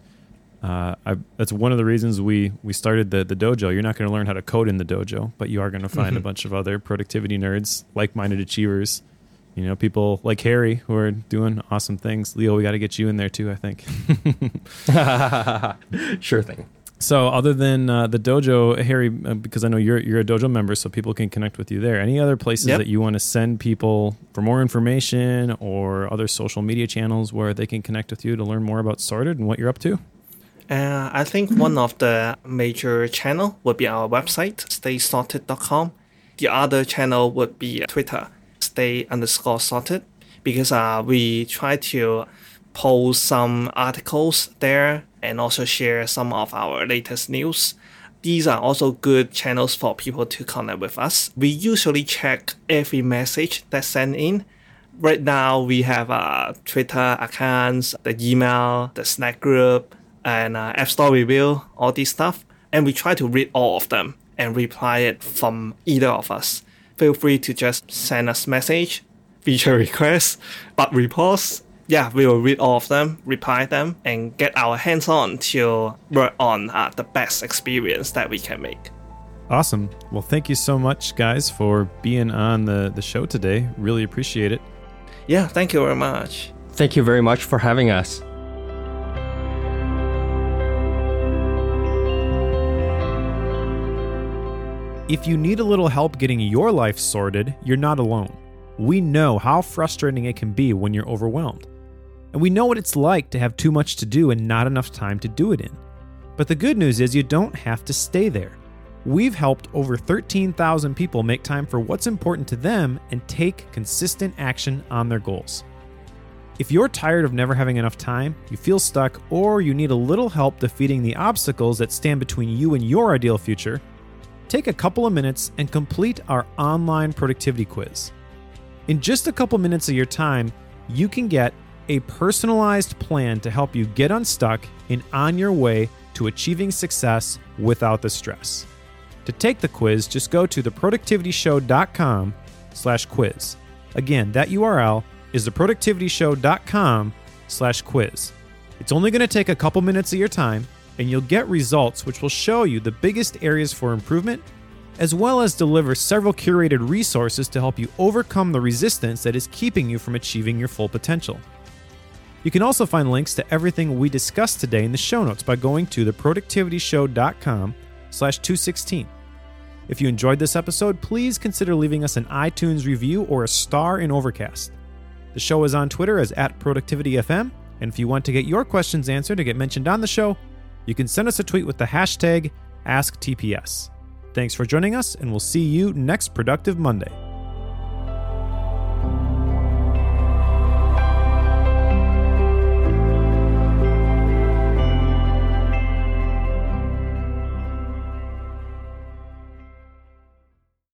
uh, I, that's one of the reasons we we started the the dojo. You're not going to learn how to code in the dojo, but you are going to find mm-hmm. a bunch of other productivity nerds, like-minded achievers. You know, people like Harry who are doing awesome things. Leo, we got to get you in there too. I think. (laughs) sure thing. So, other than uh, the dojo, Harry, uh, because I know you're you're a dojo member, so people can connect with you there. Any other places yep. that you want to send people for more information, or other social media channels where they can connect with you to learn more about Sorted and what you're up to? Uh, I think one of the major channel would be our website, staysorted.com. The other channel would be Twitter, stay underscore sorted, because uh, we try to post some articles there and also share some of our latest news. These are also good channels for people to connect with us. We usually check every message that's sent in. Right now, we have uh, Twitter accounts, the email, the Slack group, and uh, App Store review, all this stuff, and we try to read all of them and reply it from either of us. Feel free to just send us message, feature requests, bug reports. Yeah, we will read all of them, reply them, and get our hands on to work on uh, the best experience that we can make. Awesome. Well, thank you so much, guys, for being on the, the show today. Really appreciate it. Yeah, thank you very much. Thank you very much for having us. If you need a little help getting your life sorted, you're not alone. We know how frustrating it can be when you're overwhelmed. And we know what it's like to have too much to do and not enough time to do it in. But the good news is you don't have to stay there. We've helped over 13,000 people make time for what's important to them and take consistent action on their goals. If you're tired of never having enough time, you feel stuck, or you need a little help defeating the obstacles that stand between you and your ideal future, take a couple of minutes and complete our online productivity quiz. In just a couple minutes of your time, you can get a personalized plan to help you get unstuck and on your way to achieving success without the stress. To take the quiz, just go to theproductivityshow.com slash quiz. Again, that URL is theproductivityshow.com slash quiz. It's only going to take a couple minutes of your time, and you'll get results which will show you the biggest areas for improvement, as well as deliver several curated resources to help you overcome the resistance that is keeping you from achieving your full potential. You can also find links to everything we discussed today in the show notes by going to theproductivityshow.com slash 216. If you enjoyed this episode, please consider leaving us an iTunes review or a star in Overcast. The show is on Twitter as at ProductivityFM, and if you want to get your questions answered to get mentioned on the show, you can send us a tweet with the hashtag AskTPS. Thanks for joining us, and we'll see you next Productive Monday.